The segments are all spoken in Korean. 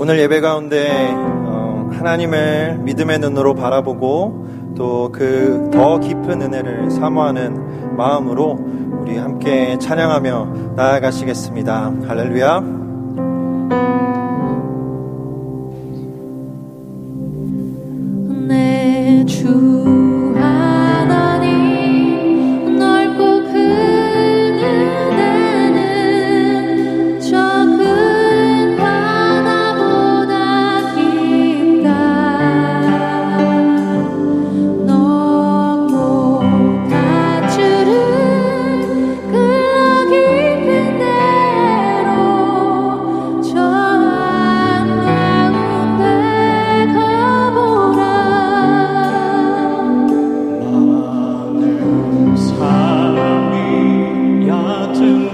오늘 예배 가운데 어, 하나님을 믿음의 눈으로 바라보고 또 그 더 깊은 은혜를 사모하는 마음으로 우리 함께 찬양하며 나아가시겠습니다. 할렐루야. 내 주.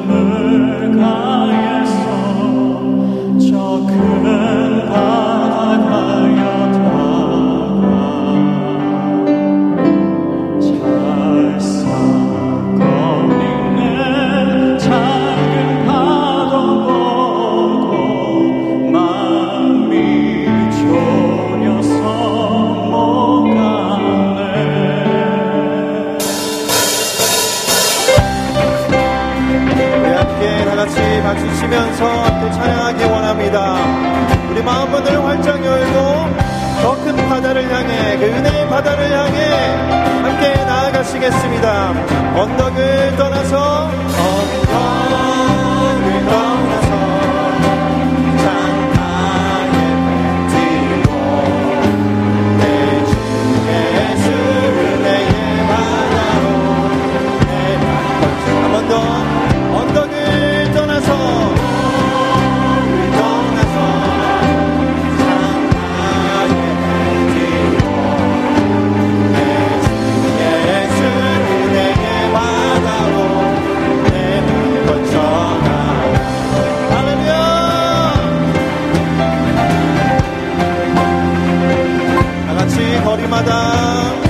눈물가에서 저 그늘 함께 다 같이 박수 치면서 또 찬양하기 원합니다. 우리 마음 문을 활짝 열고 더 큰 바다를 향해 그 은혜의 바다를 향해 함께 나아가시겠습니다. 언덕을 떠나서 Não.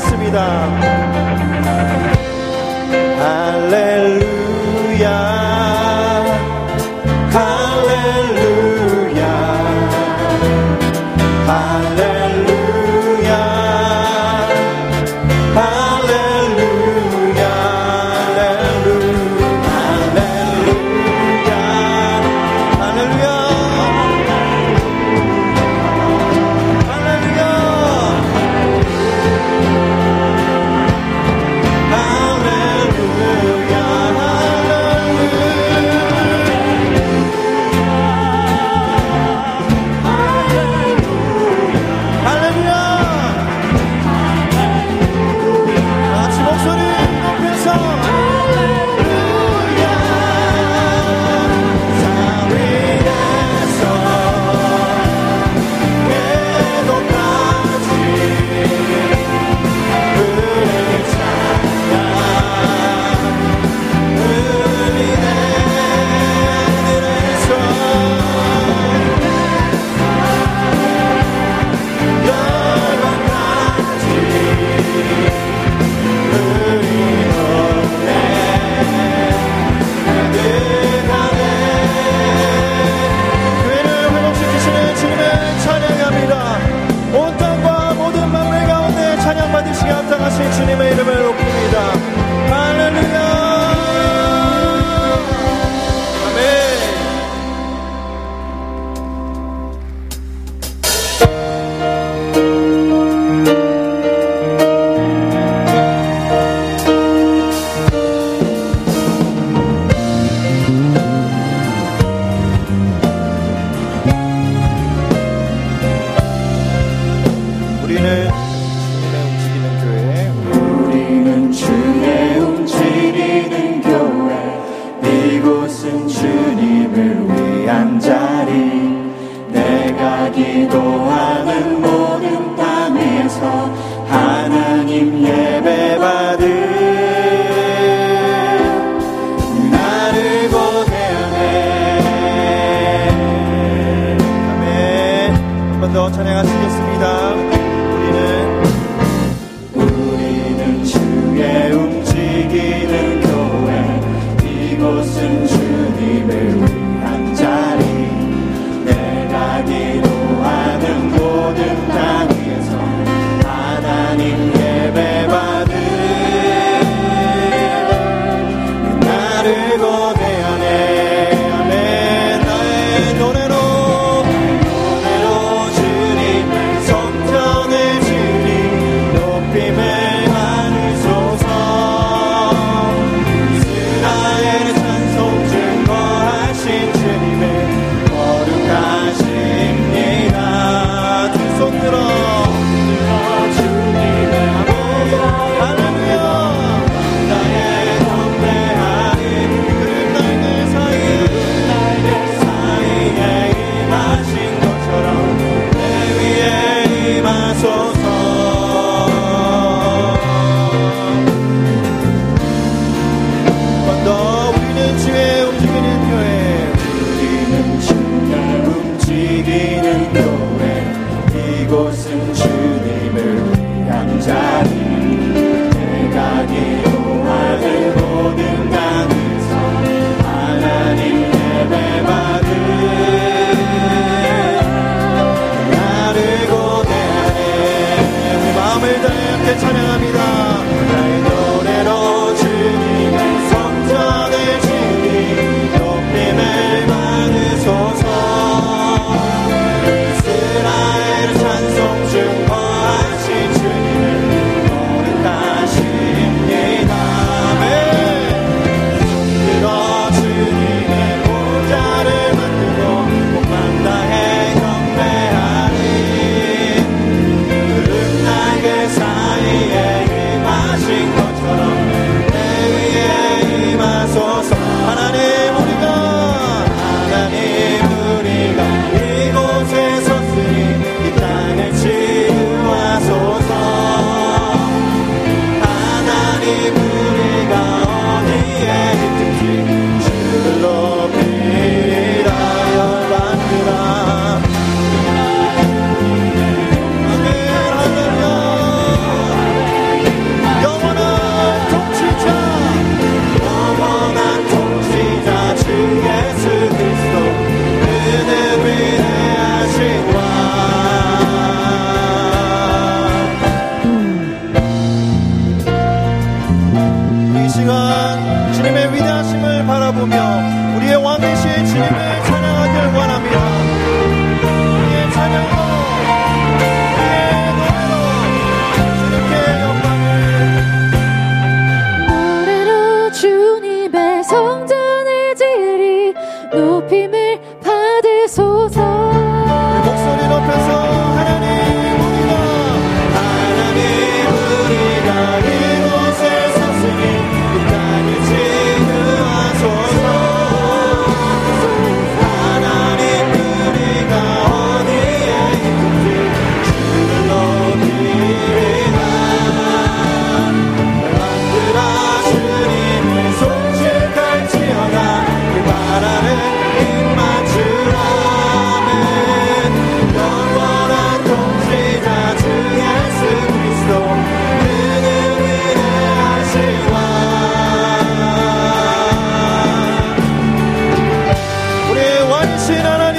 하시겠습니다. 하신 것처럼 sin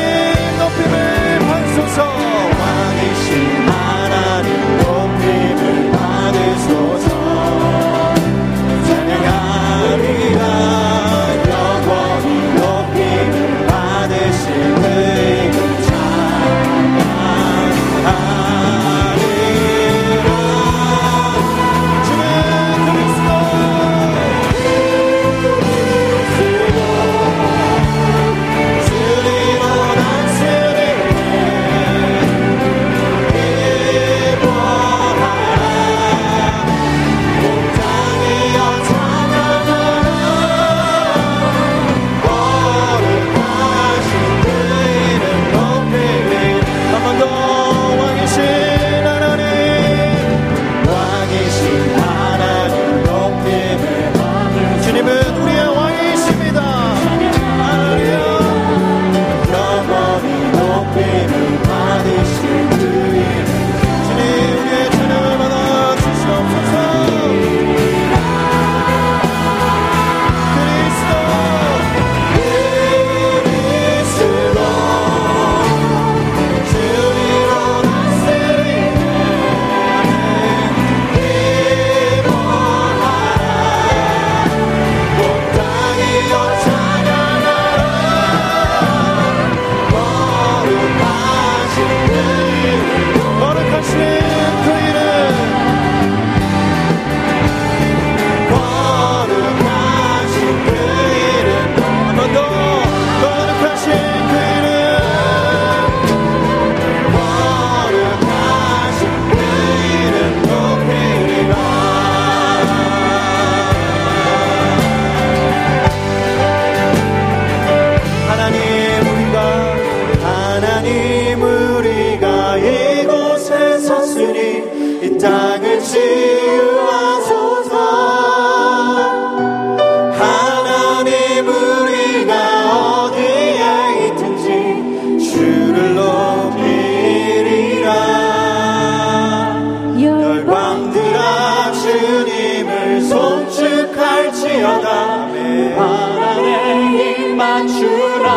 하나의 입 맞추라.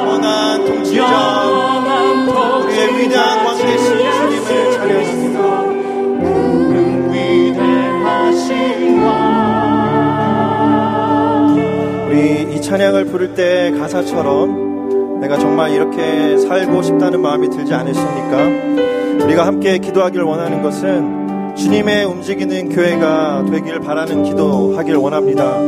영원한 통치자. 영원한 우리의 위대한 왕 되신 주님을 찬양합니다. 위대하신 왕 우리 이 찬양을 부를 때 가사처럼 내가 정말 이렇게 살고 싶다는 마음이 들지 않으십니까? 우리가 함께 기도하길 원하는 것은 주님의 움직이는 교회가 되길 바라는 기도하길 원합니다.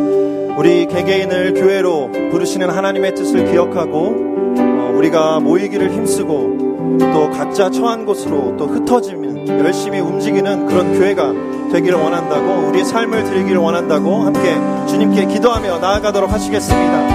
우리 개개인을 교회로 부르시는 하나님의 뜻을 기억하고 어, 우리가 모이기를 힘쓰고 또 각자 처한 곳으로 또 흩어지면 열심히 움직이는 그런 교회가 되기를 원한다고 우리의 삶을 드리기를 원한다고 함께 주님께 기도하며 나아가도록 하시겠습니다.